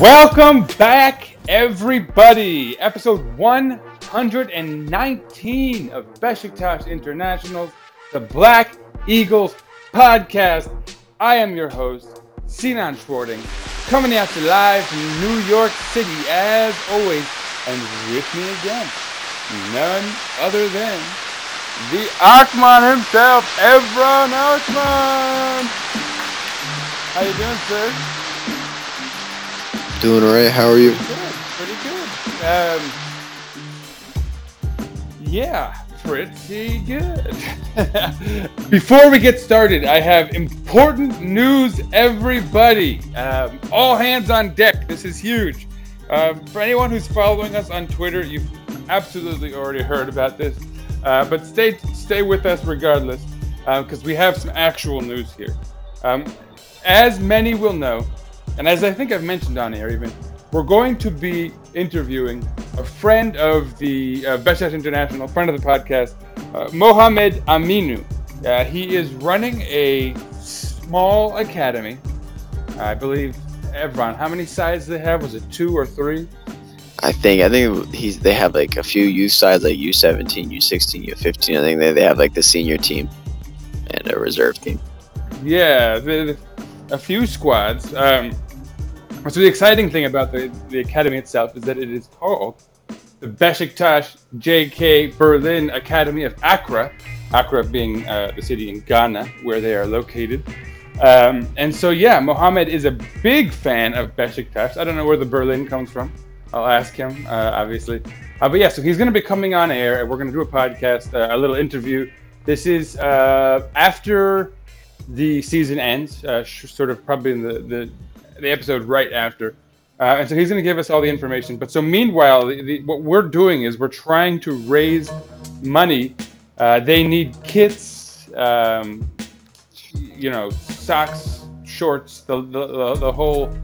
Welcome back, everybody. Episode 119 of Besiktas International's The Black Eagles Podcast. I am your host, Sinan Schwarting, coming at you live from New York City, as always, and with me again, none other than the Akman himself, Evran Arkman. How you doing, sir? Doing all right. How are you? Good, pretty good. Um, yeah, pretty good. Before we get started, I have important news, everybody. Um, all hands on deck. This is huge. Um, for anyone who's following us on Twitter, you've absolutely already heard about this. Uh, but stay stay with us regardless, because we have some actual news here. Um, as many will know, and as I think I've mentioned on air even, we're going to be interviewing a friend of the uh, Besiktas International, friend of the podcast, uh, Mohamed Aminu. Uh, he is running a small academy. I believe, Evran, how many sides do they have? Was it two or three? I think I think he's they have like a few youth sides like U seventeen, U sixteen, U fifteen. I think they, they have like the senior team and a reserve team. Yeah, the, the- a few squads. Um, so the exciting thing about the, the academy itself is that it is called the Besiktas JK Berlin Academy of Accra, Accra being uh, the city in Ghana where they are located. Um, and so yeah, Mohammed is a big fan of Besiktas. I don't know where the Berlin comes from. I'll ask him, uh, obviously. Uh, but yeah, so he's going to be coming on air, and we're going to do a podcast, uh, a little interview. This is uh, after the season ends, uh, sort of probably in the, the, the episode right after. Uh, and so he's going to give us all the information. But so meanwhile, the, the, what we're doing is we're trying to raise money. Uh, they need kits, um, you know, socks, shorts, the, the, the, whole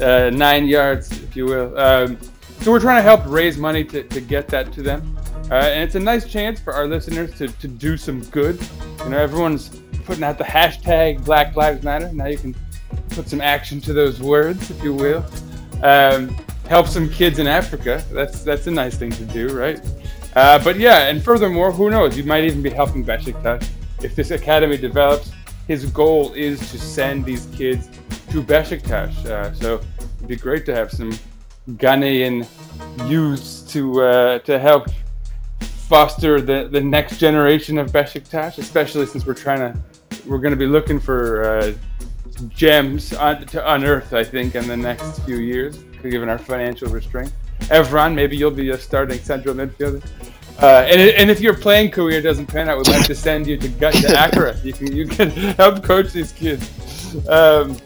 uh, nine yards, if you will. Um, so we're trying to help raise money to, to get that to them. Uh, and it's a nice chance for our listeners to, to do some good. You know, everyone's putting out the hashtag Black Lives Matter. Now you can put some action to those words, if you will. Um, help some kids in Africa. That's that's a nice thing to do, right? Uh, but yeah, and furthermore, who knows? You might even be helping Besiktas if this academy develops. His goal is to send these kids to Besiktas. Uh, so it'd be great to have some Ghanaian youths to uh, to help foster the, the next generation of Besiktas, especially since we're trying to we're going to be looking for uh, gems to unearth, I think, in the next few years, given our financial restraint. Evran, maybe you'll be a starting central midfielder. Uh, and, and if your playing career doesn't pan out, we'd like to send you to, Gut- to Accra. You can you can help coach these kids. Um,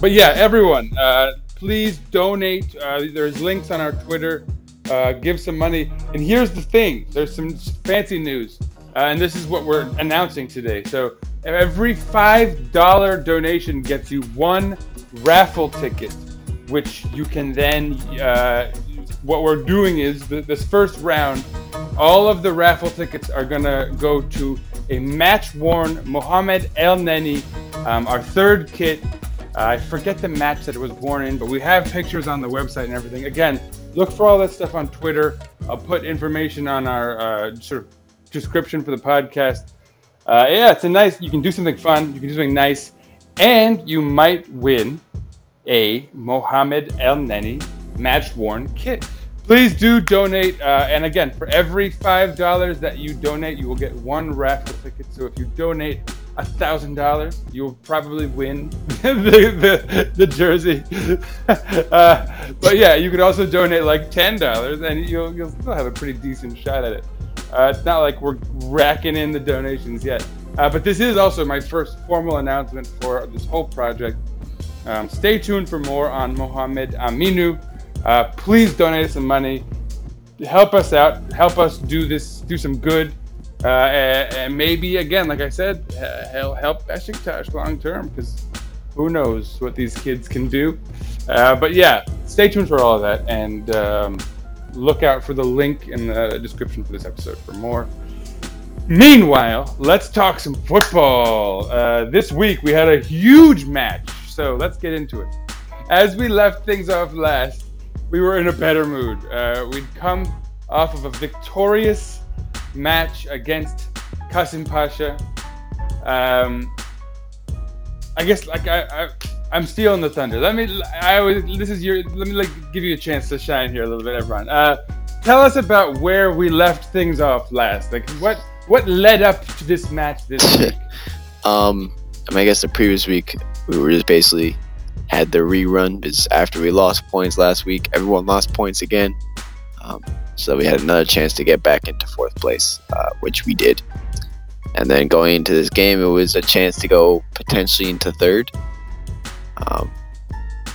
but yeah, everyone, uh, please donate. Uh, there's links on our Twitter. Uh, give some money. And here's the thing: there's some fancy news, uh, and this is what we're announcing today. So every five dollar donation gets you one raffle ticket, which you can then. Uh, what we're doing is th- this first round, all of the raffle tickets are gonna go to a match-worn Mohamed Elneny, um, our third kit. Uh, I forget the match that it was worn in, but we have pictures on the website and everything. Again, look for all that stuff on Twitter. I'll put information on our uh, sort of description for the podcast. Uh, yeah, it's a nice. You can do something fun. You can do something nice, and you might win a Mohamed Elneny match worn kit. Please do donate. Uh, and again, for every $5 that you donate, you will get one raffle ticket. So if you donate a thousand dollars, you'll probably win the, the, the jersey. uh, but yeah, you could also donate like ten dollars, and you'll you'll still have a pretty decent shot at it. Uh, it's not like we're racking in the donations yet, uh, but this is also my first formal announcement for this whole project. Um, stay tuned for more on Mohamed Aminu. Uh, please donate some money, help us out, help us do this, do some good, uh, and, maybe again, like I said, help help Besiktas long term because who knows what these kids can do. Uh, but yeah, stay tuned for all of that and um, look out for the link in the description for this episode for more. Meanwhile, let's talk some football. Uh, this week we had a huge match, so let's get into it. As we left things off last, we were in a better mood. Uh, we'd come off of a victorious match against Kasimpasa. Um, I guess like I, I I'm stealing the thunder. Let me I always this is your let me like give you a chance to shine here a little bit, everyone. Uh, tell us about where we left things off last. Like what what led up to this match this week? Um, I mean, I guess the previous week we were just basically had the rerun because after we lost points last week, everyone lost points again. Um, so we had another chance to get back into fourth place, uh, which we did. And then going into this game, it was a chance to go potentially into third. Um,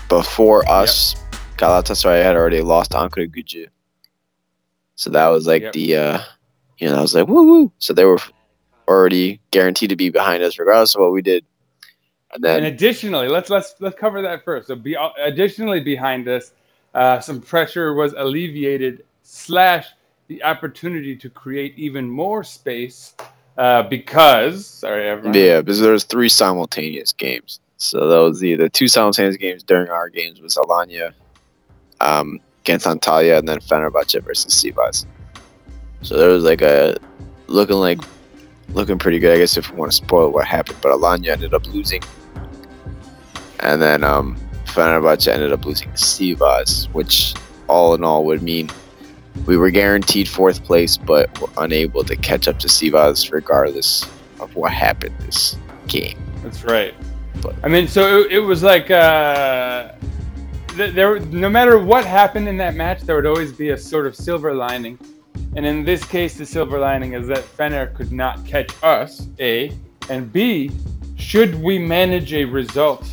before us, Galatasaray had already lost Ankaragücü. So that was like Yep. the, uh, you know, I was like, woo woo. So they were already guaranteed to be behind us regardless of what we did. And then, And additionally, let's let's let's cover that first. So, be, additionally, behind us, uh, some pressure was alleviated slash the opportunity to create even more space uh, because sorry, everyone. yeah, because there was three simultaneous games. So that was the the two simultaneous games during our games was Alanya um, against Antalya and then Fenerbahce versus Sivas. So there was like a looking like looking pretty good. I guess if we want to spoil what happened, but Alanya ended up losing, and then um, Fenerbahce ended up losing Sivas, which all in all would mean we were guaranteed fourth place, but were unable to catch up to Sivas regardless of what happened this game. That's right. But- I mean, so it, it was like uh, th- there. No matter what happened in that match, there would always be a sort of silver lining. And in this case, the silver lining is that Fener could not catch us. A and B. Should we manage a result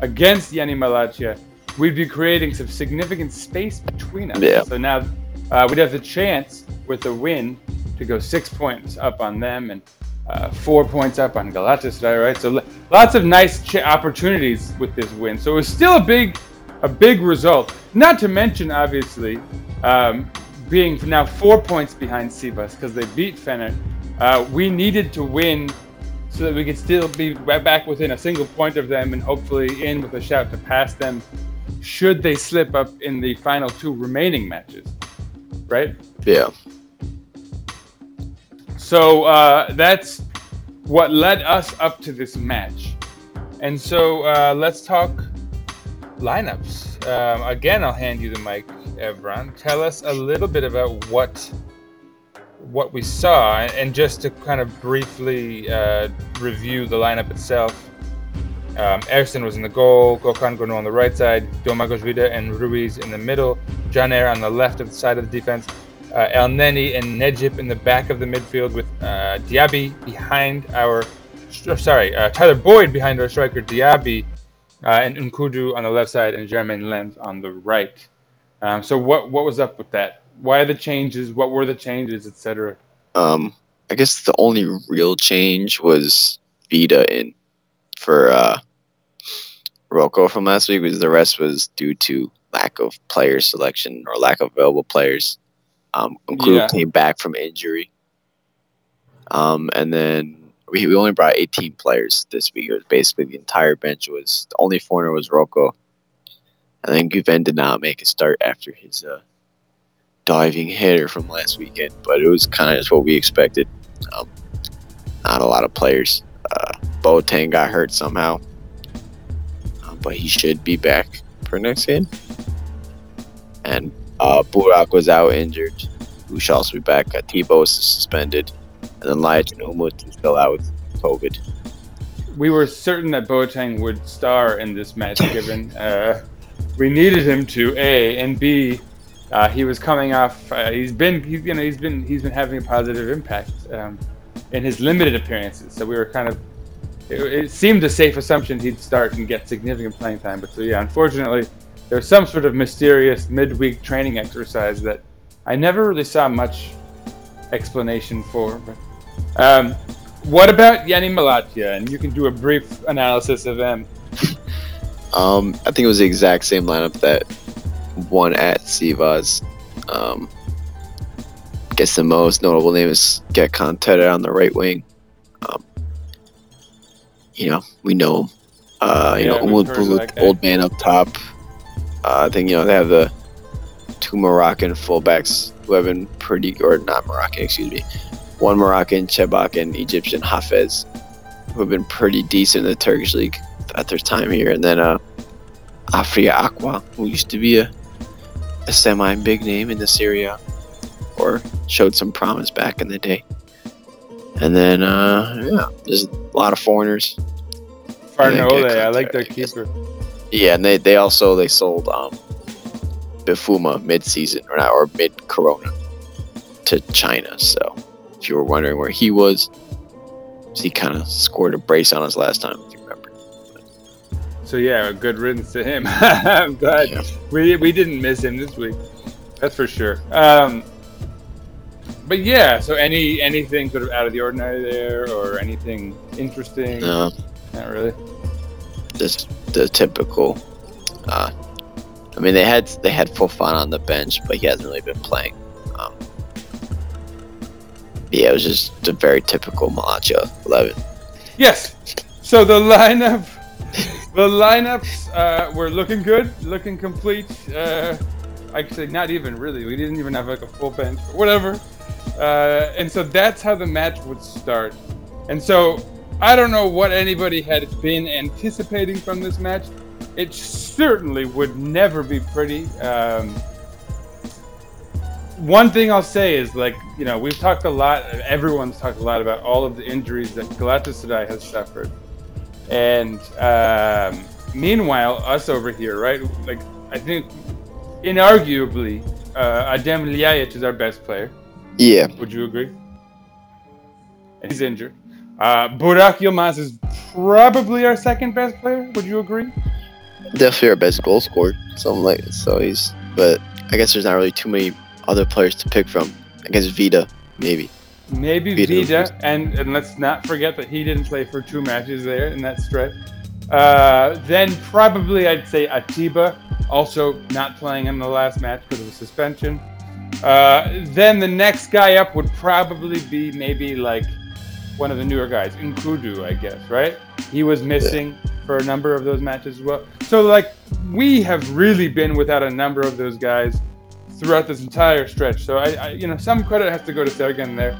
against Yeni Malatya, we'd be creating some significant space between us. Yeah. So now uh, we'd have the chance with a win to go six points up on them and uh, four points up on Galatasaray, right? So lots of nice ch- opportunities with this win. So it was still a big, a big result. Not to mention, obviously, um, being now four points behind Sivas because they beat Fener. Uh, we needed to win so that we could still be right back within a single point of them and hopefully in with a shout to pass them should they slip up in the final two remaining matches, right? Yeah. So uh, that's what led us up to this match. And so uh, let's talk lineups. Um, again, I'll hand you the mic, Evran. Tell us a little bit about what what we saw, and just to kind of briefly uh, review the lineup itself. Um, was in the goal, Gökhan Gönül on the right side, Domagoj and Ruiz in the middle, Caner on the left of the side of the defense, uh, Elneny and Necip in the back of the midfield with uh, Diaby behind our, oh, sorry, uh, Tyler Boyd behind our striker Diaby, uh, and N'Koudou on the left side and Jeremain Lens on the right. Um, so what what was up with that? Why the changes? What were the changes, etc. Um, I guess the only real change was Vida in for uh, Roco from last week, because the rest was due to lack of player selection or lack of available players. Um, N'Koudou Yeah. came back from injury. Um, and then we, we only brought 18 players this week. It was basically the entire bench was the only foreigner was Roco. And then Guven did not make a start after his uh, diving header from last weekend, but it was kind of just what we expected. Um, not a lot of players. Uh, Boateng got hurt somehow, um, but he should be back for next game. And uh, Burak was out injured, who also be back. Uh, Tebow was suspended, and then Lajan Umut is still out with COVID. we were certain that Boateng would star in this match, given uh, we needed him to a and b. Uh, he was coming off. Uh, he's been, he's, you know, he's been, he's been having a positive impact um, in his limited appearances. So we were kind of. It, it seemed a safe assumption he'd start and get significant playing time. But so yeah, unfortunately, there's some sort of mysterious midweek training exercise that I never really saw much explanation for. Um, what about Yeni Malatya? And you can do a brief analysis of them. Um, I think it was the exact same lineup that won at Sivas. Um, guess the most notable name is Get Contetta on the right wing. Um, you know, we know him. Uh, you Yeah, know, we've Umut heard Bulut, that guy. old man up top. Uh, I think you know they have the two Moroccan fullbacks who have been pretty, or not Moroccan, excuse me, one Moroccan, Chebake, and Egyptian Hafez, who have been pretty decent in the Turkish league at their time here, and then uh, Afriyie Acquah, who used to be a, a semi big name in the Serie A, or showed some promise back in the day. And then, uh, yeah, there's a lot of foreigners. Farnolle, I like their keeper. Yeah, and they, they also they sold um Bifouma mid season or not or mid Corona to China. So if you were wondering where he was, he kind of scored a brace on us last time, if you remember. So yeah, a good riddance to him. I'm glad Yeah. we we didn't miss him this week. That's for sure. Um, but yeah, so any anything sort of out of the ordinary there, or anything interesting? No, Not really. just the typical. Uh, I mean, they had they had full fun on the bench, but he hasn't really been playing. Um, yeah, it was just a very typical Malatya eleven. Yes. So the lineup, the lineups uh, were looking good, looking complete. Uh, actually, not even really. We didn't even have like a full bench, whatever. Uh, and so that's how the match would start. And so I don't know what anybody had been anticipating from this match. It certainly would never be pretty. Um, one thing I'll say is like you know we've talked a lot. Everyone's talked a lot about all of the injuries that Galatasaray has suffered, and um, meanwhile us over here, right? Like I think inarguably, uh, Adem Ljajic is our best player. Yeah, Would you agree? And he's injured. Uh, Burak Yilmaz is probably our second best player. Would you agree? definitely our best goal scorer, something like so. He's, but I guess there's not really too many other players to pick from. I guess Vida, maybe. Maybe Vida Vida, and, and let's not forget that he didn't play for two matches there in that stretch. Uh, then probably I'd say Atiba, also not playing in the last match because of a suspension. Uh, then the next guy up would probably be maybe like one of the newer guys, N'Koudou, I guess, right? He was missing for a number of those matches as well. So like we have really been without a number of those guys throughout this entire stretch. So I, I you know, some credit has to go to Sergen there.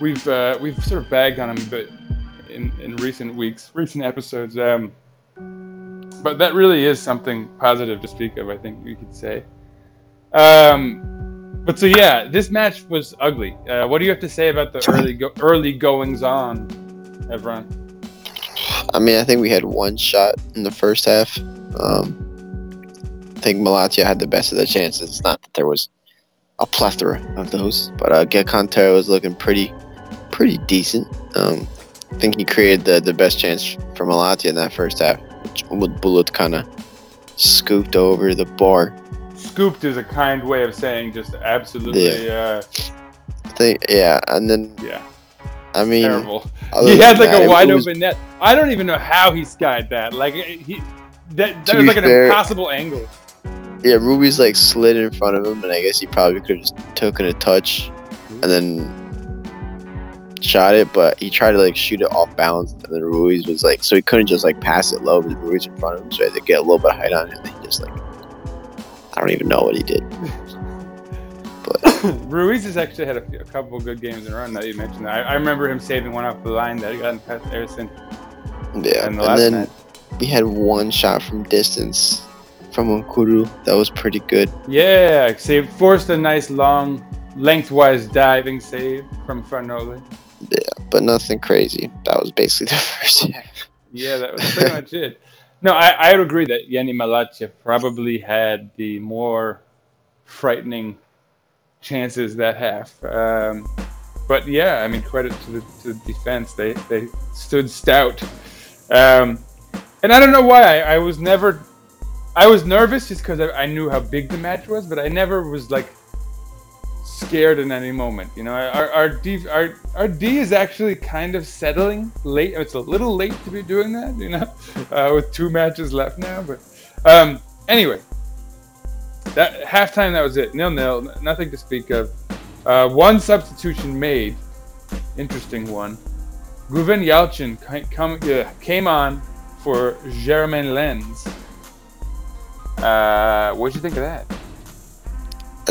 We've uh, we've sort of bagged on him, but in, in recent weeks, recent episodes. Um, but that really is something positive to speak of. I think we could say. Um, but so yeah, this match was ugly. Uh, what do you have to say about the early go- early goings on, Evran? I mean, I think we had one shot in the first half. Um, I think Malatya had the best of the chances. It's not that there was a plethora of those, but uh, Get Contero was looking pretty, pretty decent. Um, I think he created the, the best chance for Malatya in that first half, which Bulut kind of scooped over the bar. Scooped is a kind way of saying just absolutely, uh, I think, yeah, and then yeah, I mean, terrible. He had like that, a wide was- open net. I don't even know how he skied that. Like he, that, that was like an fair- impossible angle. Yeah, Ruiz like slid in front of him, and I guess he probably could have just taken a touch and then shot it, but he tried to like shoot it off balance, and then Ruiz was like, so he couldn't just like pass it low because Ruiz in front of him, so he had to get a little bit of height on it, and he just like, don't even know what he did. But Ruiz has actually had a, few- a couple good games in a row. Now that you mentioned that, I, I remember him saving one off the line that he got past Ersin yeah, and the last then match. we had one shot from distance from N'Koudou that was pretty good. Yeah, save forced a nice long, lengthwise diving save from Farnolle. Yeah, but nothing crazy. That was basically the first half. Yeah, that was pretty much it. No, I, I would agree that Yeni Malatya probably had the more frightening chances that half. Um, but yeah, I mean, credit to the, to the defense. They they stood stout. Um, and I don't know why I, I was never. I was nervous just because I, I knew how big the match was, but I never was like scared in any moment. You know, our our D our, our D is actually kind of settling late. It's a little late to be doing that, you know, uh, with two matches left now. But um, anyway, that halftime that was it. Nil nil. Nothing to speak of. Uh, one substitution made. Interesting one. Guven Yalçın come, uh, came on for Jeremain Lens. Uh, what'd you think of that?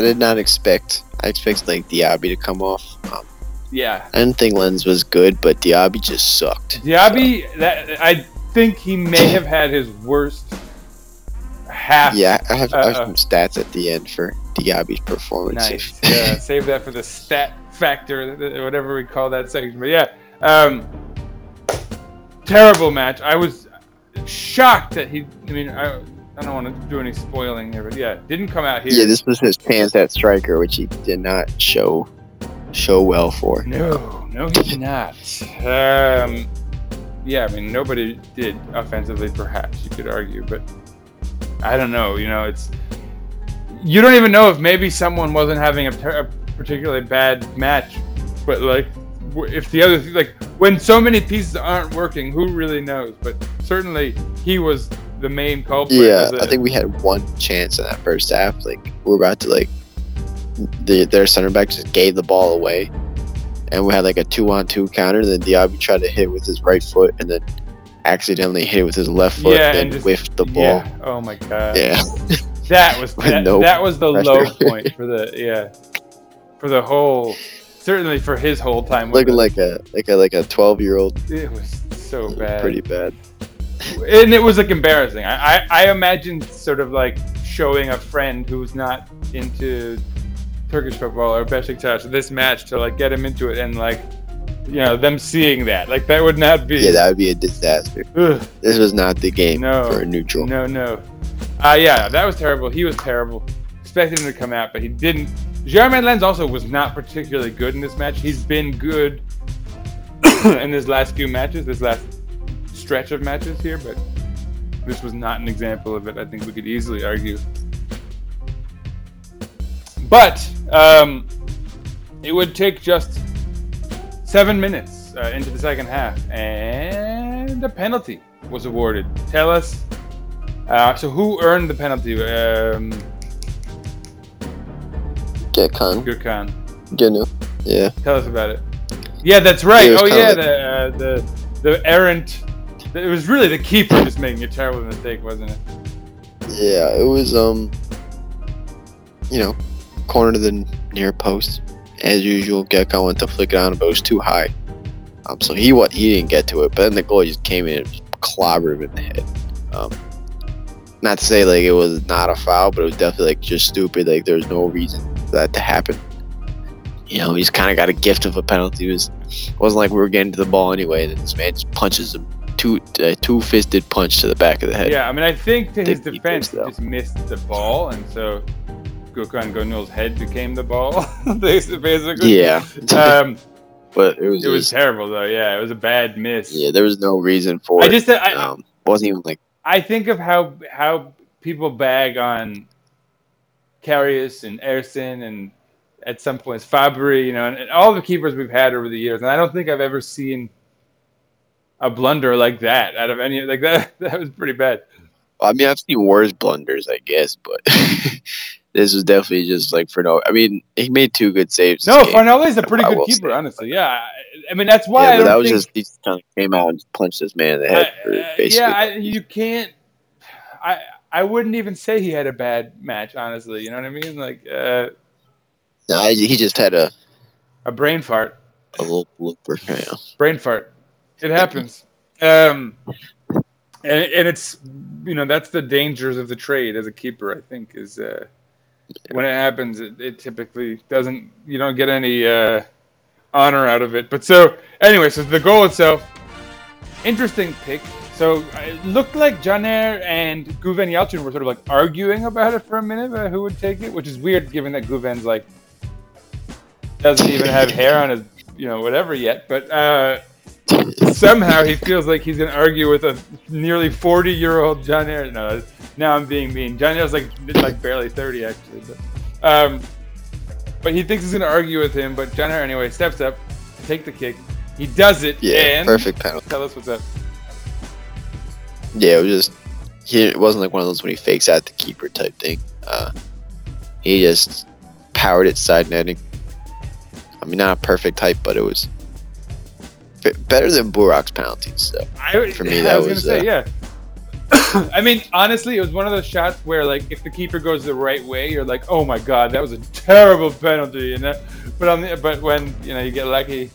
I did not expect. I expected like Diaby to come off. Um, Yeah, I didn't think Lens was good, but Diaby just sucked. Diaby, that I think he may have had his worst half. Yeah, I have, I have Uh, some stats at the end for Diaby's performance. Nice. Yeah, save that for the stat factor, whatever we call that section. But yeah, um, terrible match. I was shocked that he. I mean, I, I don't want to do any spoiling here, but yeah, didn't come out here. yeah, this was his chance at striker, which he did not show show well for. No, no, he did not. Um, yeah, I mean, nobody did offensively, perhaps you could argue, but I don't know. You know, it's you don't even know if maybe someone wasn't having a, ter- a particularly bad match, but like if the other like when so many pieces aren't working, who really knows? But certainly he was the main culprit. Yeah, I think we had one chance in that first half. Like we are about to like the, their center back just gave the ball away, and we had like a two on two counter. Then Diaby tried to hit with his right foot, and then accidentally hit it with his left foot, Yeah, and and just- whiffed the ball. Yeah. Oh my god. Yeah, That was that, no that was the pressure. low point for the yeah for the whole certainly for his whole time. looking like a like a like a twelve year old. it was so bad, Pretty bad. And it was like embarrassing. I, I I imagine sort of like showing a friend who's not into Turkish football or Besiktas this match to like get him into it and like you know them seeing that like that would not be Yeah, that would be a disaster. Ugh. This was not the game No. for a neutral. No, no. Uh, yeah, that was terrible. He was terrible. Expected him to come out, but he didn't. Jeremain Lens also was not particularly good in this match. He's been good in his last few matches, this last stretch of matches here, but this was not an example of it. I think we could easily argue. But um, it would take just seven minutes uh, into the second half, and a penalty was awarded. Tell us. Uh, so who earned the penalty? Um, Get con, Gurkhan. Genu. Yeah, Tell us about it. Yeah, that's right. Oh yeah, the, uh, the the errant. It was really the keeper just making a terrible mistake, wasn't it? yeah. It was um, you know, corner to the near post as usual. Gökhan went to flick it on, but it was too high. Um, so he what he didn't get to it, but then the goal just came in and clobbered him in the head. Um, not to say like it was not a foul, but it was definitely like just stupid. Like there's no reason for that to happen. You know, he's kind of got a gift of a penalty. It was it wasn't like we were getting to the ball anyway. And then this man just punches him two uh, two fisted punch to the back of the head. Yeah, I mean, I think to his defense, he just missed the ball, and so Gökhan Gönül's head became the ball, basically. Yeah, Um, but it was, it was terrible though. Yeah, it was a bad miss. yeah. There was no reason for it. I it. just I, um, wasn't even like I think of how how people bag on Karius and Ersin and at some points Fabri, you know, and, and all the keepers we've had over the years, and I don't think I've ever seen a blunder like that out of any like that. That was pretty bad. I mean, I've seen worse blunders, I guess, but this was definitely just like for no. I mean, he made two good saves. No. Farnolle's a pretty I good keeper, say. honestly. Yeah, I, mean that's why yeah, I but don't that was think, just he kind of came out and punched this man in the head. I- uh, yeah, I, you can't. I I wouldn't even say he had a bad match, honestly. You know what I mean? Like uh, No, he just had a, a brain fart. a little blooper. Know. brain fart. It happens. Um, and, and it's you know that's the dangers of the trade as a keeper. I think is uh, when it happens, it, it typically doesn't. You don't get any uh, honor out of it. But so anyway, so the goal itself, interesting pick. So it looked like Caner and Guven Yalçın were sort of like arguing about it for a minute, about who would take it, which is weird given that Guven's like doesn't even have hair on his, you know, whatever yet. But uh, somehow he feels like he's gonna argue with a nearly forty-year-old Caner. No, now I'm being mean. Caner's like like barely thirty actually, but um, but he thinks he's gonna argue with him. But Caner anyway steps up, to take the kick. He does it. Yeah, and perfect penalty. Tell us what's up. Yeah, it was just he. It wasn't like one of those when he fakes out the keeper type thing. Uh, he just powered it side netting. I mean, not a perfect type, but it was better than Burak's penalties. So I, For me, I that was, was, gonna say, uh, yeah. I mean, honestly, it was one of those shots where, like, if the keeper goes the right way, you're like, "Oh my god, that was a terrible penalty," you know. But on the, but when you know you get lucky,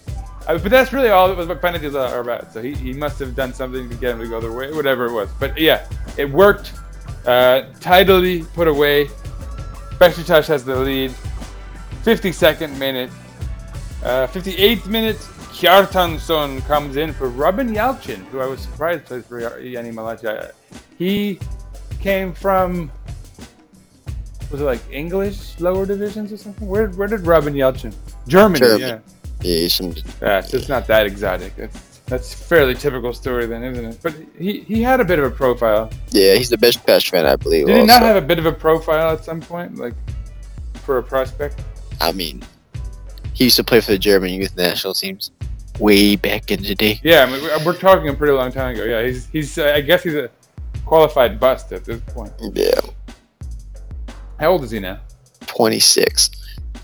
uh, but that's really all what penalties are are about. So he, he must have done something to get him to go the way, whatever it was. But yeah, it worked. Uh, tidily put away. Besiktas has the lead. 52nd minute. Uh, 58th minute, Kjartansson comes in for Robin Yalçın, who I was surprised plays for Yeni Malatya. He came from, was it like English lower divisions or something? Where, where did Robin Yalçın? Germany, Germany. yeah. yeah, Yeah, so it's not that exotic. That's, that's fairly typical story then, isn't it? But he, he had a bit of a profile. yeah, he's the best best fan I believe. Did he not have a bit of a profile at some point, like for a prospect? I mean, he used to play for the German youth national teams way back in the day. Yeah, I mean, we're- talking a pretty long time ago. Yeah, he's he's. Uh, I guess he's a qualified bust at this point. Yeah, How old is he now? 26.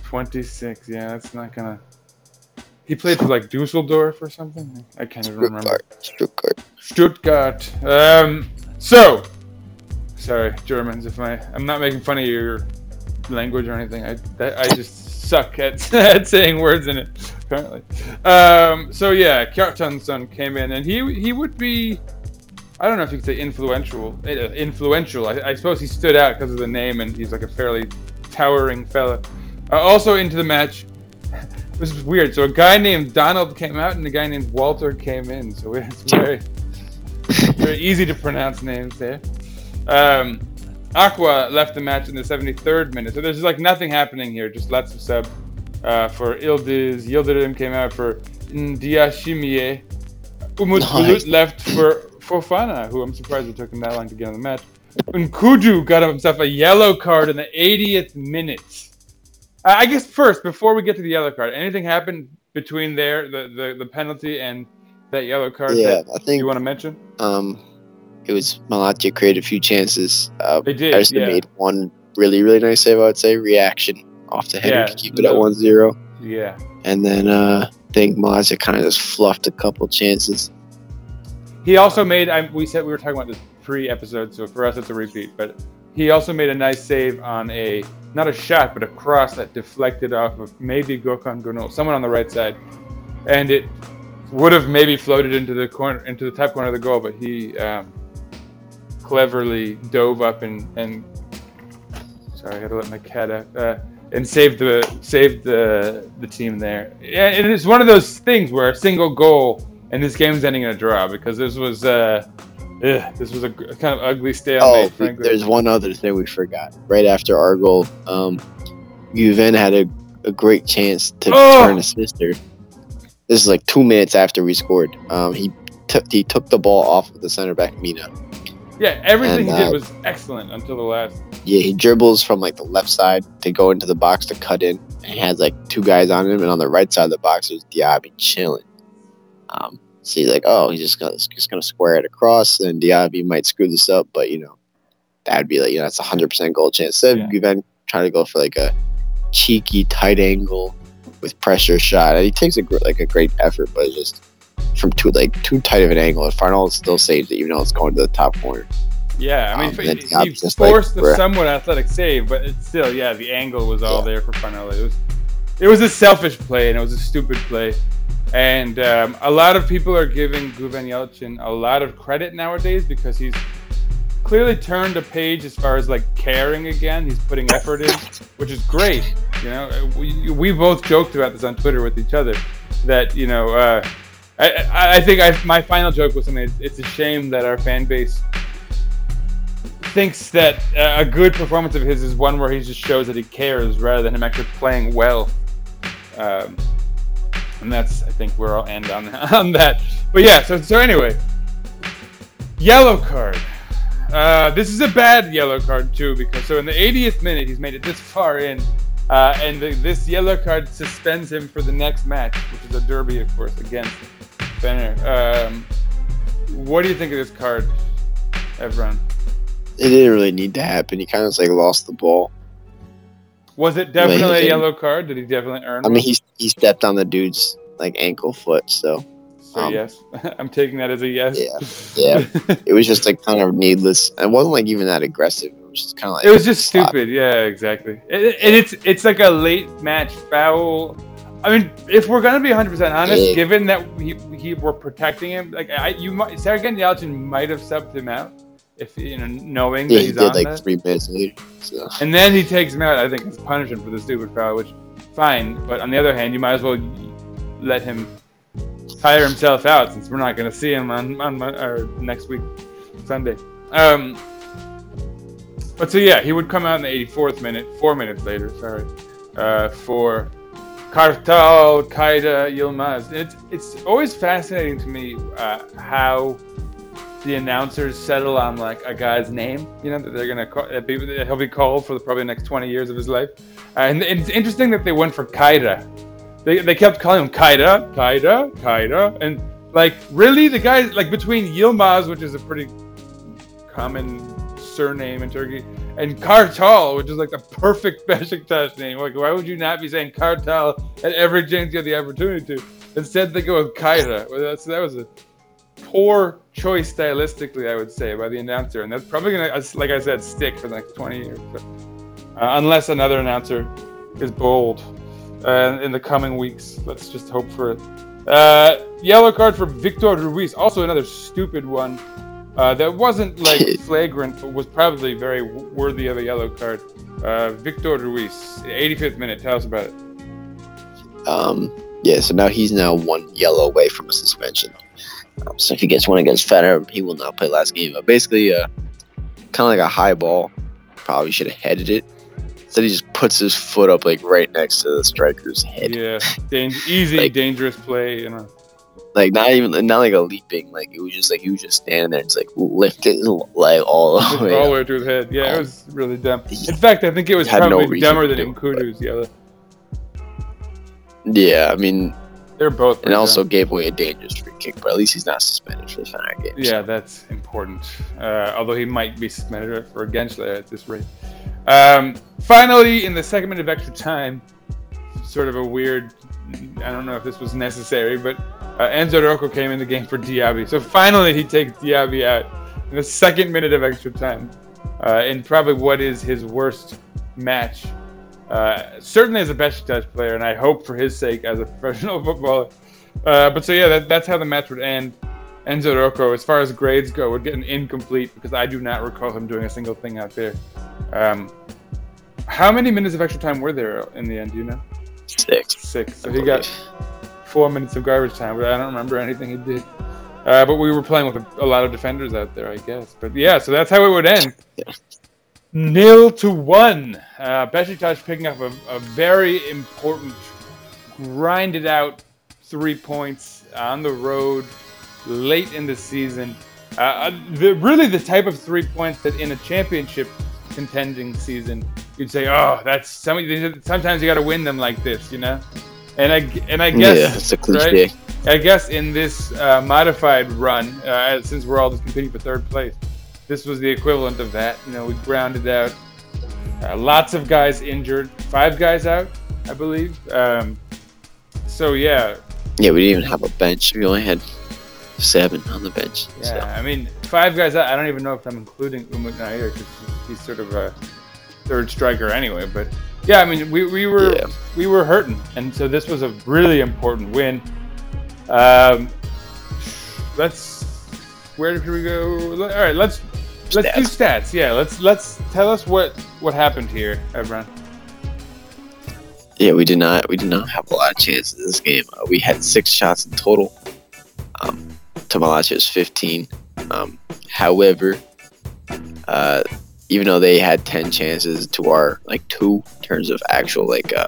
Twenty six. Yeah, that's not gonna. He played for like Dusseldorf or something. I can't even remember. Stuttgart. Stuttgart. Stuttgart. Um. So, sorry, Germans. If I I'm not making fun of your language or anything. I that, I just suck at, at saying words in it. Apparently. Um. So yeah, Kjartansson came in, and he he would be. I don't know if you could say influential. uh, Influential. I, I suppose he stood out because of the name, and he's like a fairly towering fella. Uh, also into the match. This is weird. So a guy named Donald came out, and a guy named Walter came in. So it's very, very easy to pronounce names there. Um, Acquah left the match in the 73rd minute. So there's like nothing happening here. Just lots of sub uh, for Ildiz. Yildirim came out for Ndiashimie. Umut Nice. Bulut left for Fofana, who I'm surprised it took him that long to get on the match. Nkudu got himself a yellow card in the 80th minute. Uh, I guess first, before we get to the yellow card, anything happened between there, the, the, the penalty and that yellow card Yeah, that I think you want to mention? um, it was Malatya created a few chances. Uh, They did, Harrison yeah. made one really, really nice save, I would say. Reaction off the header Yeah, to keep it at no. 1 0. Yeah. And then uh, I think Malatya kind of just fluffed a couple chances. He also made. I, we said we were talking about this pre-episode, so for us it's a repeat. But he also made a nice save on a not a shot, but a cross that deflected off of maybe Gökhan Gönül, someone on the right side, and it would have maybe floated into the corner, into the top corner of the goal, but he um, cleverly dove up and and sorry, I gotta let my cat out. Uh, and saved the saved the the team there. Yeah, it is one of those things where a single goal and this game's ending in a draw because this was uh, ugh, this was a kind of ugly stalemate. Oh, frankly. there's one other thing we forgot. Right after our goal, um, Guven had a, a great chance to Oh! turn a sister. This is like two minutes after we scored. Um, he took he took the ball off of the center back Mina. Yeah, everything and, he uh, did was excellent until the last. Yeah, he dribbles from like the left side to go into the box to cut in. And he has like two guys on him, and on the right side of the box is Diaby chilling. Um, so he's like, oh, he's just gonna just gonna square it across, and Diaby might screw this up, but you know, that'd be like you know that's a hundred percent goal chance. Instead Yeah. of Guven trying to go for like a cheeky tight angle with pressure shot, and he takes a like a great effort, but it's just from too like too tight of an angle. And Farnolle still saves it, even though it's going to the top corner. Yeah, I mean, Um, he, he just like, forced a somewhat athletic save, but it's still, yeah, the angle was all Yeah. there for Farnolle. It was, it was a selfish play and it was a stupid play. And um, a lot of people are giving Guven Yalçın a lot of credit nowadays because he's clearly turned a page as far as like caring again. He's putting effort in, which is great. You know, we, we both joked about this on Twitter with each other that you know uh, I, I, think I, my final joke was something. It's a shame that our fan base thinks that a good performance of his is one where he just shows that he cares rather than him actually playing well. Um, and that's I think where I'll end on on that. But yeah, so so anyway, yellow card. Uh, this is a bad yellow card too because so in the 80th minute he's made it this far in, uh, and the, this yellow card suspends him for the next match, which is a derby, of course, against Fener. Um, what do you think of this card, Evran? It didn't really need to happen. He kind of like lost the ball. Was it definitely a yellow card? Did he definitely earn? It? I mean, he he stepped on the dude's like ankle foot, so So um, yes, I'm taking that as a yes. Yeah, yeah. it was just like kind of needless. It wasn't like even that aggressive. It was just kind of like it was just stupid. Yeah, exactly. It, and it's it's like a late match foul. I mean, if we're gonna be 100 percent honest, Yeah. given that he, he we're protecting him, like I you might Sergen Yalçın might have subbed him out if you know knowing Yeah, that he did on like that. three minutes later. So And then he takes him out. I think it's punishment for the stupid foul, which fine. But on the other hand, you might as well let him tire himself out since we're not going to see him on on or next week Sunday. Um, but so yeah, he would come out in the 84th minute, four minutes later. Sorry, uh, for Kartal Kayra Yilmaz. It's it's always fascinating to me uh, how the announcers settle on like a guy's name, you know, that they're gonna call, that that he'll be called for the, probably the next 20 years of his life. Uh, and it's interesting that they went for Kayra. They, they kept calling him Kayra, Kayra, Kayra, and like really the guy like between Yilmaz, which is a pretty common surname in Turkey, and Kartal, which is like the perfect Besiktas name. Like, why would you not be saying Kartal at every chance you have the opportunity to? Instead, they go with that's, that was a poor choice stylistically, I would say, by the announcer, and that's probably gonna, like I said, stick for the next 20 years. Uh, unless another announcer is bold uh, in the coming weeks, let's just hope for it. Uh, yellow card for Victor Ruiz, also another stupid one. Uh, that wasn't like flagrant, but was probably very worthy of a yellow card. Uh, Victor Ruiz, 85th minute. Tell us about it. um, yeah. So now he's now one yellow away from a suspension. Um, so if he gets one against Federer, he will not play last game. But basically, uh, kind of like a high ball. Probably should have headed it. Instead, he just puts his foot up like right next to the striker's head. Yeah, dang- easy, Like- dangerous play. You know. Like not even not like a leaping. Like it was just like he was just standing there, and just like lifting like all the way. all the way to his head. Yeah, it Oh. was really dumb. In fact, I think it was Had no probably dumber than do N'Koudou's yellow. Yeah, I mean, They're both. and pretty also dumb. gave away a dangerous free kick, but at least he's not suspended for the Fanatic games. Yeah, that's important. Uh, although he might be suspended for Gençler at this rate. Um, finally, in the second minute of extra time, sort of a weird. I don't know if this was necessary, but uh, Enzo Roco came in the game for Diaby. So finally, he takes Diaby out in the second minute of extra time, uh, in probably what is his worst match. Uh, certainly as a best Besiktas player, and I hope for his sake as a professional footballer. Uh, but so yeah, that, that's how the match would end. Enzo Roco, as far as grades go, would get an incomplete because I do not recall him doing a single thing out there. Um, how many minutes of extra time were there in the end? Do you know? Six. Six. So he got. Four minutes of garbage time, but I don't remember anything he did. Uh, but we were playing with a, a lot of defenders out there, I guess. But yeah, so that's how it would end. Nil to one. Uh, Besiktas picking up a, a very important, grinded out three points on the road late in the season. Uh, Uh, the, really, the type of three points that in a championship contending season, you'd say, "Oh, that's some, sometimes you got to win them like this," you know. And I and I guess yeah, it's a cliche. right? I guess in this uh, modified run, uh, since we're all just competing for third place, this was the equivalent of that. You know, we grounded out uh, lots of guys injured, five guys out, I believe. Um, so yeah, Yeah, we didn't even have a bench. We only had seven on the bench. yeah. So. I mean, five guys out. I don't even know if I'm including Umut Nar because he's sort of a third striker anyway. But yeah, I mean, we, we were Yeah. we were hurting, and so this was a really important win. Um, let's where should we go? All right, let's let's do stats. Yeah, let's let's tell us what what happened here, everyone. Yeah, we did not we did not have a lot of chances in this game. Uh, we had six shots in total. to was 15. Um, however, uh, even though they had 10 chances to our like two in terms of actual like uh,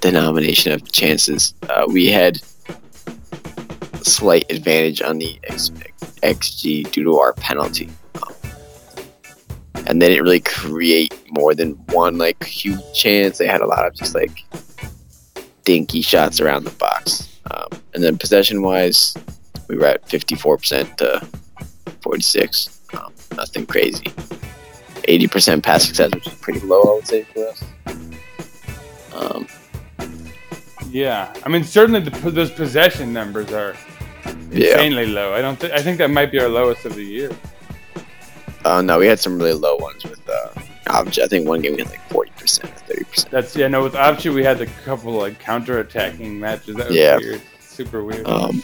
denomination of chances, uh, we had slight advantage on the XG due to our penalty. Um, and they didn't really create more than one like huge chance. They had a lot of just like dinky shots around the box. Um, and then possession wise, we were at 54% to 46. Um, nothing crazy. 80% pass success, which is pretty low, I would say, for us. Um, Yeah, I mean certainly the, those possession numbers are yeah. insanely low. I don't. Th- I think that might be our lowest of the year. Uh, no, we had some really low ones with uh. I think one game we had like 40% or 30%. That's yeah. No, with Avci we had a couple like counter-attacking matches. That was Yeah. weird. Super weird. Um,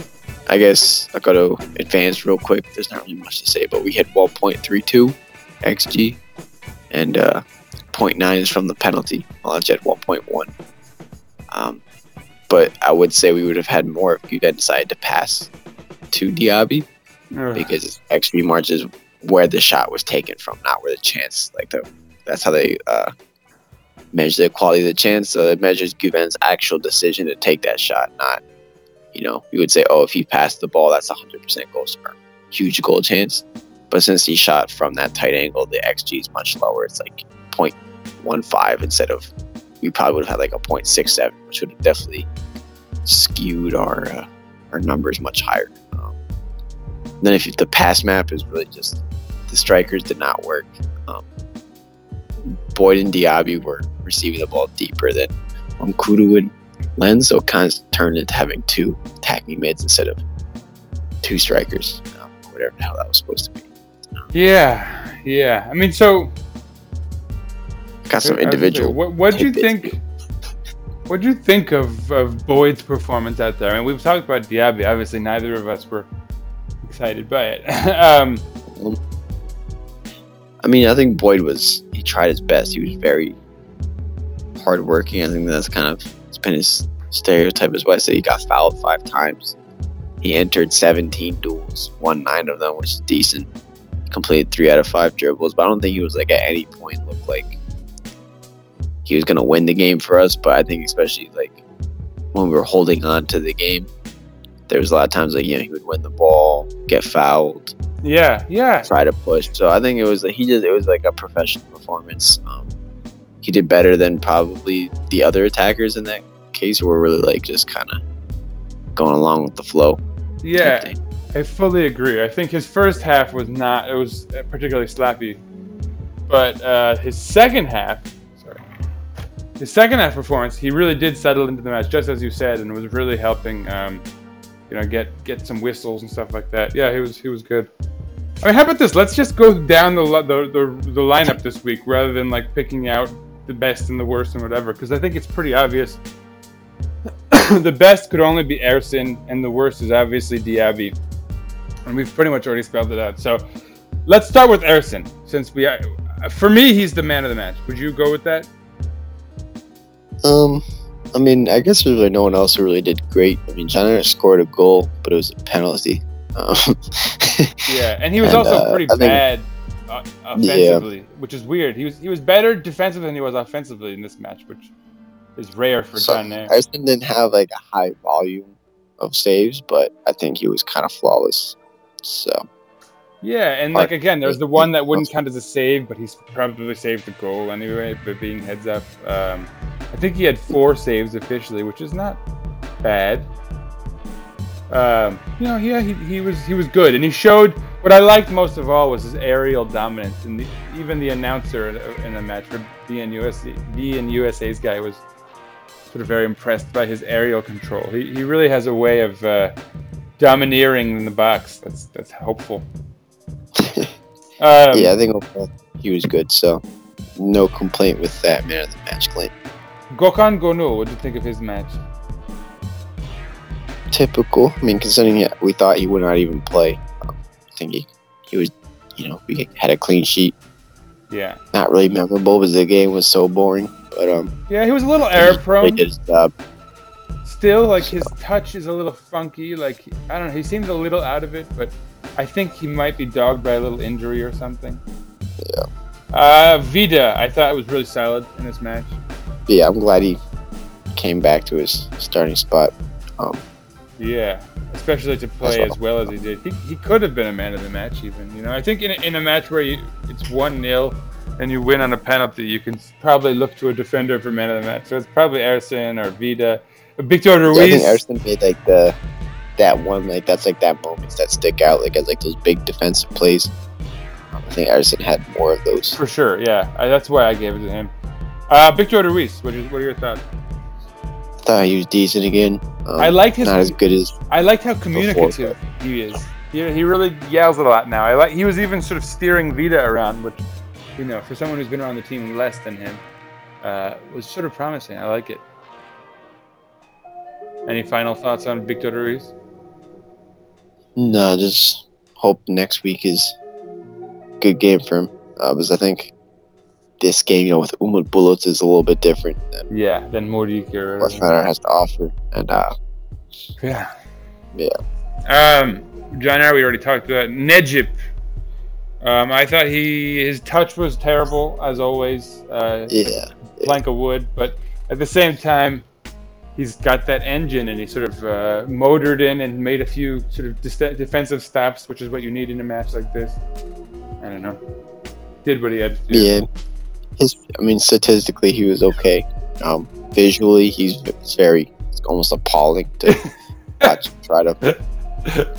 I guess I'll go to advanced real quick. There's not really much to say, but we hit 1.32 XG, and uh, 0.9 is from the penalty. Malatya had 1.1. Um, but I would say we would have had more if you guys decided to pass to Diaby Ugh. because XG march is where the shot was taken from, not where the chance. Like the that's how they uh, measure the quality of the chance. So it measures Guven's actual decision to take that shot, not you know you would say, oh, if he passed the ball, that's a hundred percent goal or huge goal chance. But since he shot from that tight angle, the XG is much lower. It's like 0.15 instead of we probably would have had like a 0.67, which would have definitely skewed our uh, our numbers much higher. Um, then if you, the pass map is really just the strikers did not work. Um, Boyd and Diaby were receiving the ball deeper than Kudu and Lens, so it kind of turned into having two attacking mids instead of two strikers, um, whatever the hell that was supposed to be. Yeah, yeah. I mean, so Got some I was gonna say, individual. What what do you think? What do you think of, of Boyd's performance out there? I mean, we've talked about Diaby. Obviously, neither of us were excited by it. um, I mean, I think Boyd was he tried his best. He was very hardworking. I think that's kind of it's been his stereotype as well. I say he got fouled five times. He entered 17 duels, won nine of them, which is decent. Completed three out of five dribbles, but I don't think he was like at any point looked like he was gonna win the game for us. But I think especially like when we were holding on to the game, there was a lot of times like you know he would win the ball, get fouled, yeah, yeah. try to push. So I think it was like he just it was like a professional performance. Um, he did better than probably the other attackers in that case who were really like just kind of going along with the flow. Yeah. I fully agree. I think his first half was not, it was particularly slappy. But uh, his second half, sorry, his second half performance, he really did settle into the match, just as you said, and was really helping, um, you know, get get some whistles and stuff like that. Yeah, he was he was good. I mean, how about this? Let's just go down the the the, the lineup this week rather than like picking out the best and the worst and whatever, because I think it's pretty obvious. the best could only be Ersin, and the worst is obviously Diaby and we've pretty much already spelled it out. So let's start with Ersin, since we, for me, he's the man of the match. Would you go with that? Um, I mean, I guess there's really no one else who really did great. I mean, Caner scored a goal, but it was a penalty. Um, Yeah, and he was And, also uh, pretty I bad uh, offensively, which is weird. He was he was better defensively than he was offensively in this match, which is rare for so Caner. Didn't have like a high volume of saves, but I think he was kind of flawless. So Yeah, and like again, there's the one that wouldn't count as a save, but he's probably saved the goal anyway But being heads up. Um, I think he had four saves officially, which is not bad. Um, you know, yeah, he, he was he was good, and he showed what I liked most of all was his aerial dominance, and the, even the announcer in, the match for BNUSA, BNUSA's guy was sort of very impressed by his aerial control. He, he really has a way of uh, domineering in the box. That's that's hopeful. Um, yeah, I think overall he was good. So no complaint with that man of the match claim. Gökhan Gönül, what do you think of his match? Typical. I mean, considering that we thought he would not even play, um, I think he he was, you know, we had a clean sheet. Yeah, Not really memorable because the game was so boring. But um, yeah, he was a little error he prone. did his job. Still like his touch is a little funky. Like I don't know, he seems a little out of it, but I think he might be dogged by a little injury or something. Yeah. Uh, Vida, I thought it was really solid in this match. Yeah, I'm glad he came back to his starting spot. Um, Yeah, especially to play as well as he did. He, he could have been a man of the match, even. You know, I think in a, in a match where you, it's one 0 and you win on a penalty, you can probably look to a defender for man of the match. So it's probably Ersin or Vida. Victor yeah, I think Ruiz. Ersin made like the that one like that's like that moments that stick out like as like those big defensive plays. I think Ersin had more of those. For sure, yeah. I, that's why I gave it to him. Uh, Victor Ruiz, what are, what are your thoughts? I Thought he was decent again. Um, I liked his. not as good as I liked how communicative he is. He, he really yells a lot now. I like. He was even sort of steering Vida around, which, you know, for someone who's been around the team less than him, uh, was sort of promising. I like it. Any final thoughts on Victor Ruiz? no. Just hope next week is a good game for him uh, because I think this game, you know, with Umut Bulut is a little bit different than Yeah, than Muriqi or what. Fener has to offer, and uh, Yeah. Yeah. Um, Caner. We already talked about Necip. Um, I thought he his touch was terrible as always. Uh, yeah, plank of wood, but at the same time, he's got that engine and he sort of uh, motored in and made a few sort of dis- defensive stops, which is what you need in a match like this. I don't know. Did what he had to do. yeah. His, I mean, statistically, he was okay. Um, visually, he's very, it's almost appalling to watch him try to.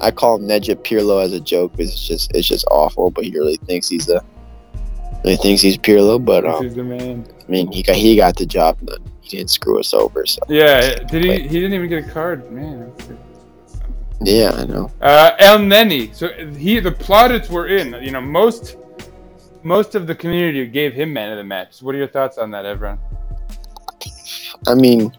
I call him Necip Pirlo as a joke because it's just, it's just awful. But he really thinks he's a, he thinks he's Pirlo. But um, He's the man. I mean, he got, he got the job done. Didn't screw us over. So Yeah, did he? He didn't even get a card, man. yeah, I know. Uh, Elneny. So he, the plaudits were in. You know, most, most of the community gave him man of the match. What are your thoughts on that, everyone? I mean,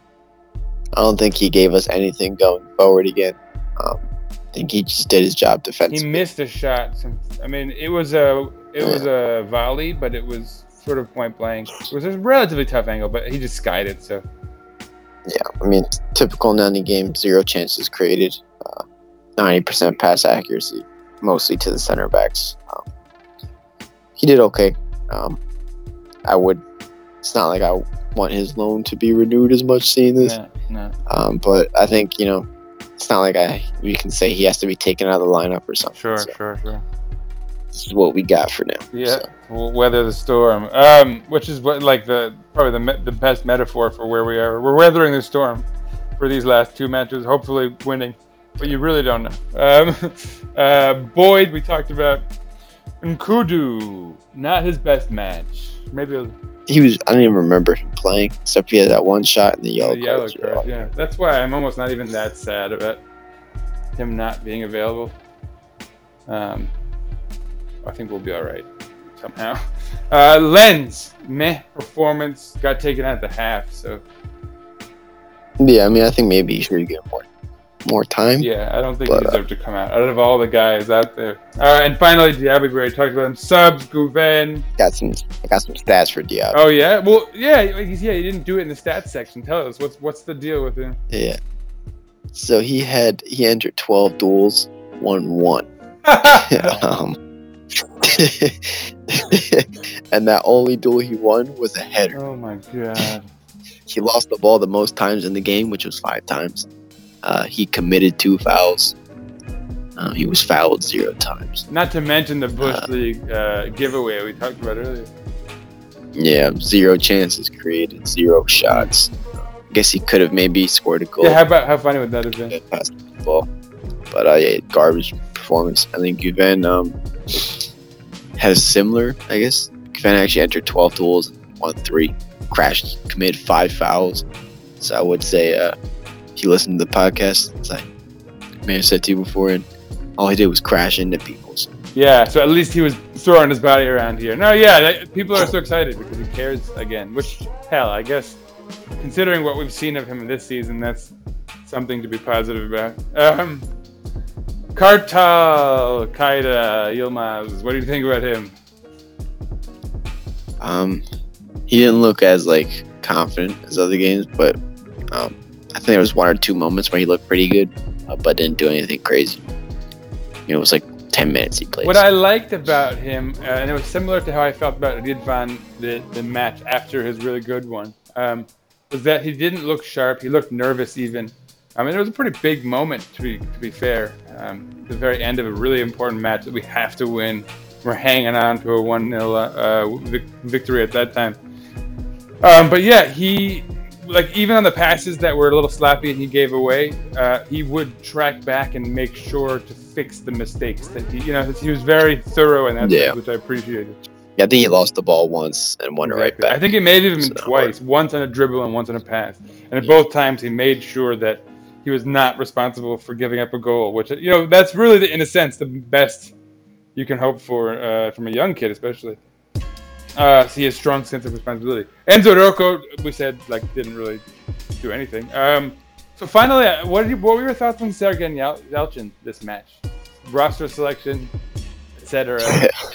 I don't think he gave us anything going forward again. Um, I think he just did his job defensively. He missed a shot. Some, I mean, it was a it was a volley, but it was sort of point blank. It was a relatively tough angle, but he just skied it. So Yeah, I mean, typical Nani game, zero chances created, uh, ninety percent pass accuracy, mostly to the center backs. Um, he did okay. Um, I would. It's not like I want his loan to be renewed as much seeing this, no, no. um, but I think you know, it's not like I we can say he has to be taken out of the lineup or something. Sure, So sure, sure. this is what we got for now. Yeah, So, we'll weather the storm. Um, which is what like the probably the me- the best metaphor for where we are. We're weathering the storm for these last two matches. Hopefully, winning, but you really don't know. Um, uh, Boyd, we talked about. N'Koudou, not his best match. Maybe he was. I don't even remember him playing, except he had that one shot in the yellow, the yellow card. Yeah, that's why I'm almost not even that sad about him not being available. Um, I think we'll be all right somehow. Uh, Lens, meh performance, got taken out at the half. So Yeah, I mean, I think maybe he should get more, more time. yeah, I don't think But, he uh, deserved to come out out of all the guys out there. Uh, and finally, Diaby, we already talked about him. Subs, Guven. Got some, I got some stats for Diab. Oh yeah, well yeah, yeah. He didn't do it in the stats section. Tell us what's what's the deal with him? Yeah. So he had he entered twelve duels, won one. um, and that only duel he won was a header. oh my god. He lost the ball the most times in the game, which was five times. Uh, he committed two fouls. Uh, he was fouled zero times. Not to mention the Bush Uh, League uh, giveaway we talked about earlier. Yeah, zero chances created, zero shots. I guess he could have maybe scored a goal. Yeah, how about how funny would that have been? past the ball. But uh, yeah, garbage performance. I think Guven um, has similar, I guess. Guven actually entered 12 duels and won three. Crashed, committed five fouls. So I would say, uh, if you listen to the podcast, as I may have said to you before, and all he did was crash into people. So, Yeah, so at least he was throwing his body around here. No, yeah, that, people are so excited because he cares again. Which, hell, I guess, considering what we've seen of him this season, that's something to be positive about. Um, Kartal Kayra Yilmaz, what do you think about him? um, he didn't look as like confident as other games, but um, I think there was one or two moments where he looked pretty good, uh, but didn't do anything crazy. You know, it was like ten minutes he played. What I liked about him, uh, and it was similar to how I felt about Ridvan the, the match after his really good one, um, was that he didn't look sharp. He looked nervous even. I mean, it was a pretty big moment to be to be fair. Um, the very end of a really important match that we have to win. We're hanging on to a one 0 uh, vic- victory at that time. Um, but yeah, he like even on the passes that were a little sloppy and he gave away, uh, he would track back and make sure to fix the mistakes that he, you know, he was very thorough in that, Yeah. which I appreciated. yeah, I think he lost the ball once and won it right Exactly. back. I think he made it even So twice, once on a dribble and once on a pass, and at both times he made sure that he was not responsible for giving up a goal. Which you know, that's really, the, in a sense, the best you can hope for uh, from a young kid, especially. Uh, see a strong sense of responsibility. Enzo Roco, we said, like didn't really do anything. Um, so finally, uh, what, you, what were your thoughts on Sergen Yal- Yalçın this match? Roster selection, etc.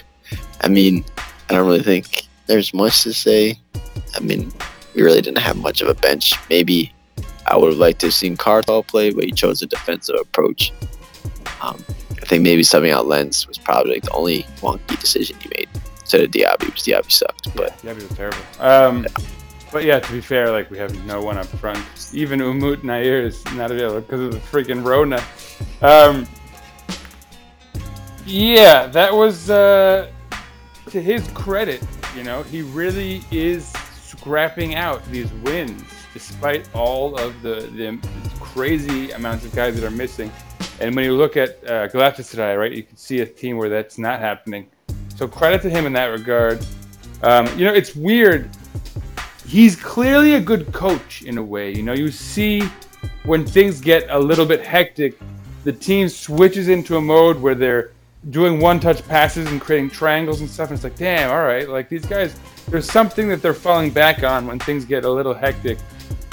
I mean, I don't really think there's much to say. I mean, we really didn't have much of a bench. Maybe I would have liked to have seen Kartal play, but he chose a defensive approach. Um, I think maybe subbing out Lens was probably like the only wonky decision he made. Instead of Diaby, because Diaby sucked. But Yeah, he was terrible. Um, but yeah, to be fair, like we have no one up front. Even Umut Nar is not available because of the freaking Rona. Um, yeah, that was uh, to his credit. You know, he really is scrapping out these wins despite all of the, the crazy amounts of guys that are missing. And when you look at uh, Galatasaray, right, you can see a team where that's not happening. So credit to him in that regard. Um, you know, it's weird. He's clearly a good coach in a way. You know, you see when things get a little bit hectic, the team switches into a mode where they're doing one-touch passes and creating triangles and stuff. And it's like, damn, all right, like these guys, there's something that they're falling back on when things get a little hectic.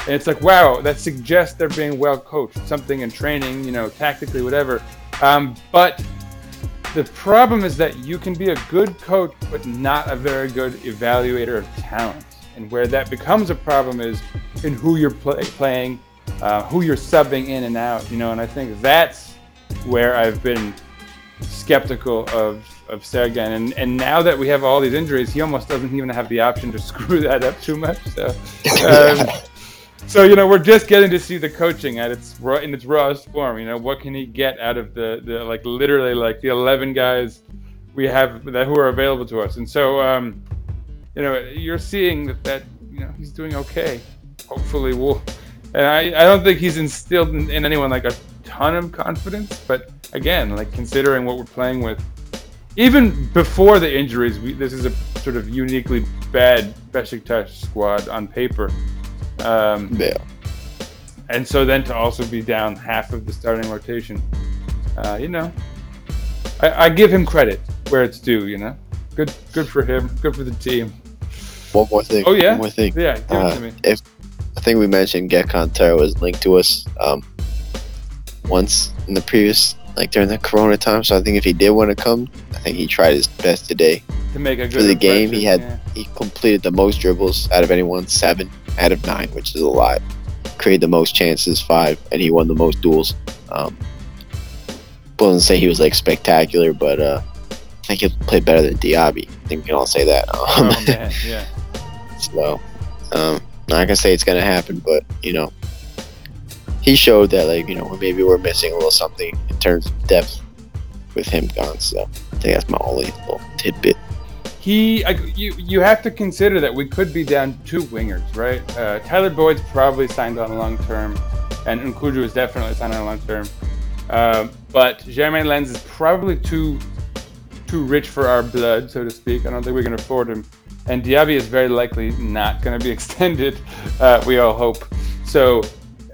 And it's like, wow, that suggests they're being well coached. Something in training, you know, tactically, whatever. Um, but the problem is that you can be a good coach, but not a very good evaluator of talent. And where that becomes a problem is in who you're play, playing, uh, who you're subbing in and out. You know, and I think that's where I've been skeptical of of Sergen. And and now that we have all these injuries, he almost doesn't even have the option to screw that up too much. So. Um, so you know we're just getting to see the coaching at its raw, in its rawest form. You know what can he get out of the, the like literally like the eleven guys we have that who are available to us, and so um, you know you're seeing that that you know he's doing okay. Hopefully we'll. And I, I don't think he's instilled in, in anyone like a ton of confidence, but again, like considering what we're playing with, even before the injuries, we, this is a sort of uniquely bad Besiktas squad on paper. Um, yeah, and so then to also be down half of the starting rotation, uh, you know, I, I give him credit where it's due. You know, good, good for him, good for the team. one more thing. Oh yeah, one more thing. yeah, give it Uh, to me. if I think we mentioned Gökhan Töre was linked to us um, once in the previous, like during the Corona time. So I think if he did want to come, I think he tried his best today. To make a good For the game, he had impression, he completed the most dribbles out of anyone, seven out of nine, which is a lot. Created the most chances, five, and he won the most duels. Um, wouldn't say he was like spectacular, but uh, I think he played better than Diaby. I think we can all say that. yeah. Um, Oh man, yeah. so um not gonna say it's gonna happen but you know he showed that like you know maybe we're missing a little something in terms of depth with him gone so i think that's my only little tidbit He, I, you, you have to consider that we could be down two wingers, right? Uh, Tyler Boyd's probably signed on long term, and N'Koudou is definitely signed on long term. Um, but Jeremain Lens is probably too too rich for our blood, so to speak. I don't think we can afford him. And Diaby is very likely not going to be extended. Uh, we all hope. So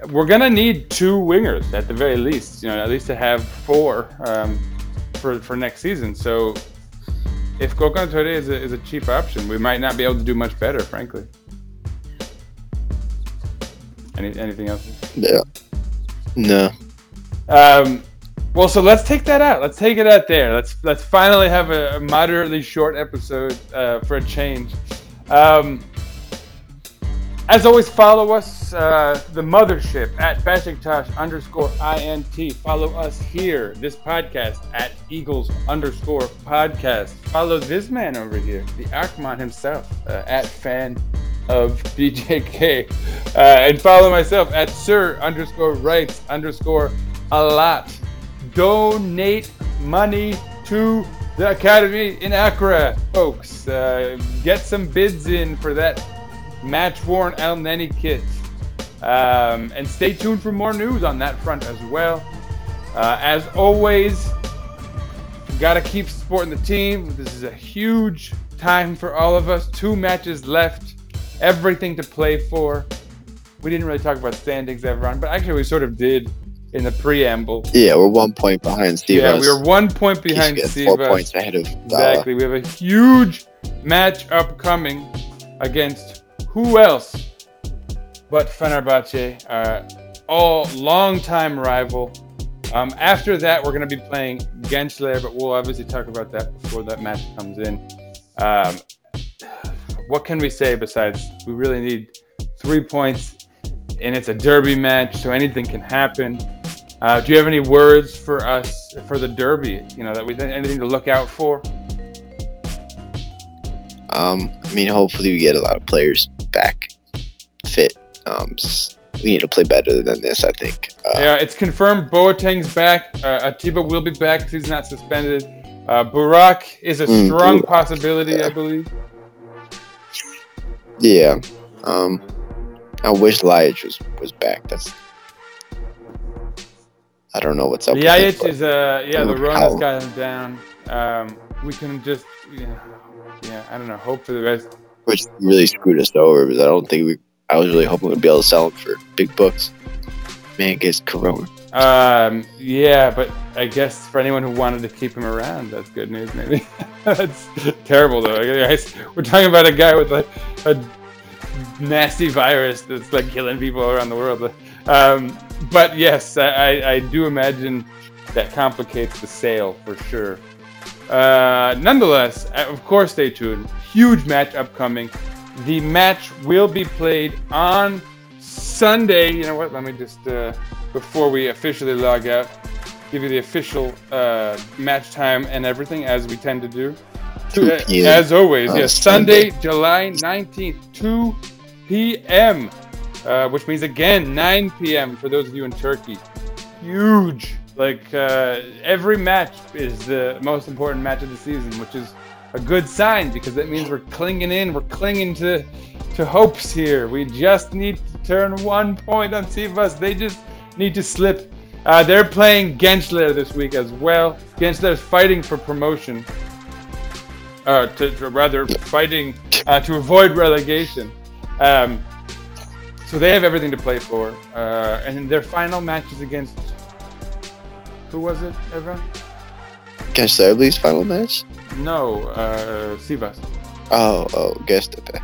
we're to need two wingers at the very least. You know, at least to have four um, for for next season. So if Gokhan Tore is a, is a cheap option, we might not be able to do much better, frankly. Any, anything else? yeah no Um, well, so let's take that out. Let's take it out there. Let's let's finally have a, a moderately short episode uh, for a change. Um, As always, follow us, uh, the mothership at Besiktas underscore INT. Follow us here, this podcast at Eagles underscore podcast. Follow this man over here, the Arkman himself, uh, at fan of BJK. Uh, and follow myself at Sir underscore writes underscore a lot. Donate money to the Academy in Accra, folks. Uh, get some bids in for that match worn Elneny kit. Um, and stay tuned for more news on that front as well. Uh, as always, got to keep supporting the team. This is a huge time for all of us. Two matches left, everything to play for. We didn't really talk about standings, everyone, but actually, we sort of did in the preamble. Yeah, we're one point behind Steve. Yeah, we are one point behind Four points ahead of. Uh, Exactly. We have a huge match upcoming against who else but Fenerbahce, uh, all longtime rival. Um, after that, we're going to be playing Gençler, but we'll obviously talk about that before that match comes in. Um, what can we say besides we really need three points, and it's a derby match, so anything can happen. Uh, do you have any words for us for the derby? You know that we anything to look out for? Um, I mean, hopefully we get a lot of players back fit. Um, we need to play better than this. I think. Uh, Yeah, it's confirmed. Boateng's back. Uh, Atiba will be back. He's not suspended. Uh, Burak is a Mm, strong Burak, possibility, I believe. Yeah. Um, I wish Liach was was back. That's. I don't know what's up. with him, Ljajic but- is uh yeah, the Mm, Rona's how- got him down. Um, we can just yeah, yeah, I don't know. Hope for the best. Which really screwed us over because I don't think we. I was really hoping we'd be able to sell them for big bucks. Man gets corona. Um, yeah, but I guess for anyone who wanted to keep him around, that's good news. Maybe that's terrible though. We're talking about a guy with like a nasty virus that's like killing people around the world. Um, but yes, I, I do imagine that complicates the sale for sure. Uh, nonetheless, uh, of course, stay tuned. Huge match upcoming. The match will be played on Sunday. You know what? Let me just uh, before we officially log out, give you the official uh, match time and everything as we tend to do. 2 Uh. As always, yes, Sunday, July 19th, 2 p.m., uh, which means again 9 p.m. for those of you in Turkey. Huge. Like uh, every match is the most important match of the season, which is a good sign because that means we're clinging in, we're clinging to to hopes here. We just need to turn one point on Sivas. They just need to slip. Uh, they're playing Gençler this week as well. Gençler is fighting for promotion uh, to, to rather fighting uh, to avoid relegation. Um, so they have everything to play for, uh, and their final match is against who was it? Against Serbi's final match? No, uh, Sivas, Oh, oh, Göztepe.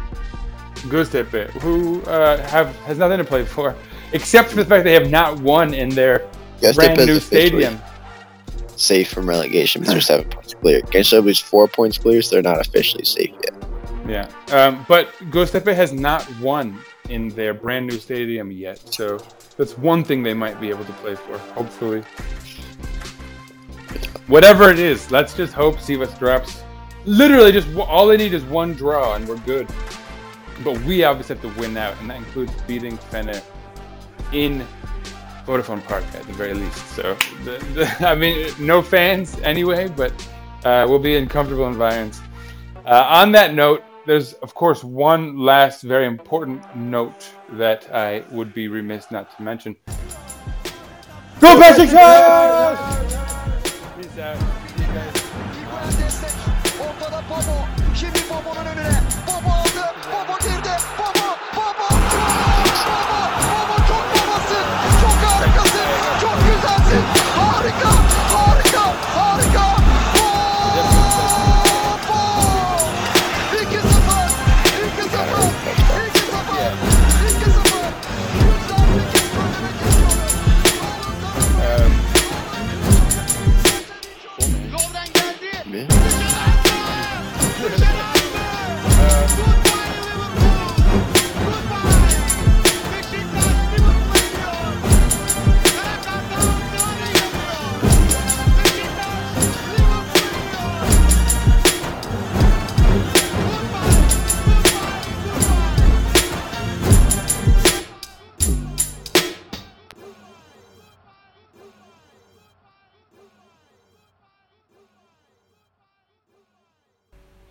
Göztepe, who uh, have has nothing to play for, except for the fact they have not won in their Göztepe brand new stadium. Safe from relegation because they're seven points clear. Serbi's four points clear, so they're not officially safe yet. Yeah, um, but Göztepe has not won in their brand new stadium yet, so that's one thing they might be able to play for. Hopefully, whatever it is, let's just hope Sivas drops. Literally, just all they need is one draw, and we're good. But we obviously have to win out, and that includes beating Fener in Vodafone Park at the very least. So, the, the, I mean, no fans anyway, but uh, we'll be in comfortable environments. Uh, on that note, there's of course one last very important note that I would be remiss not to mention. Go Besiktas! ortada Pablo.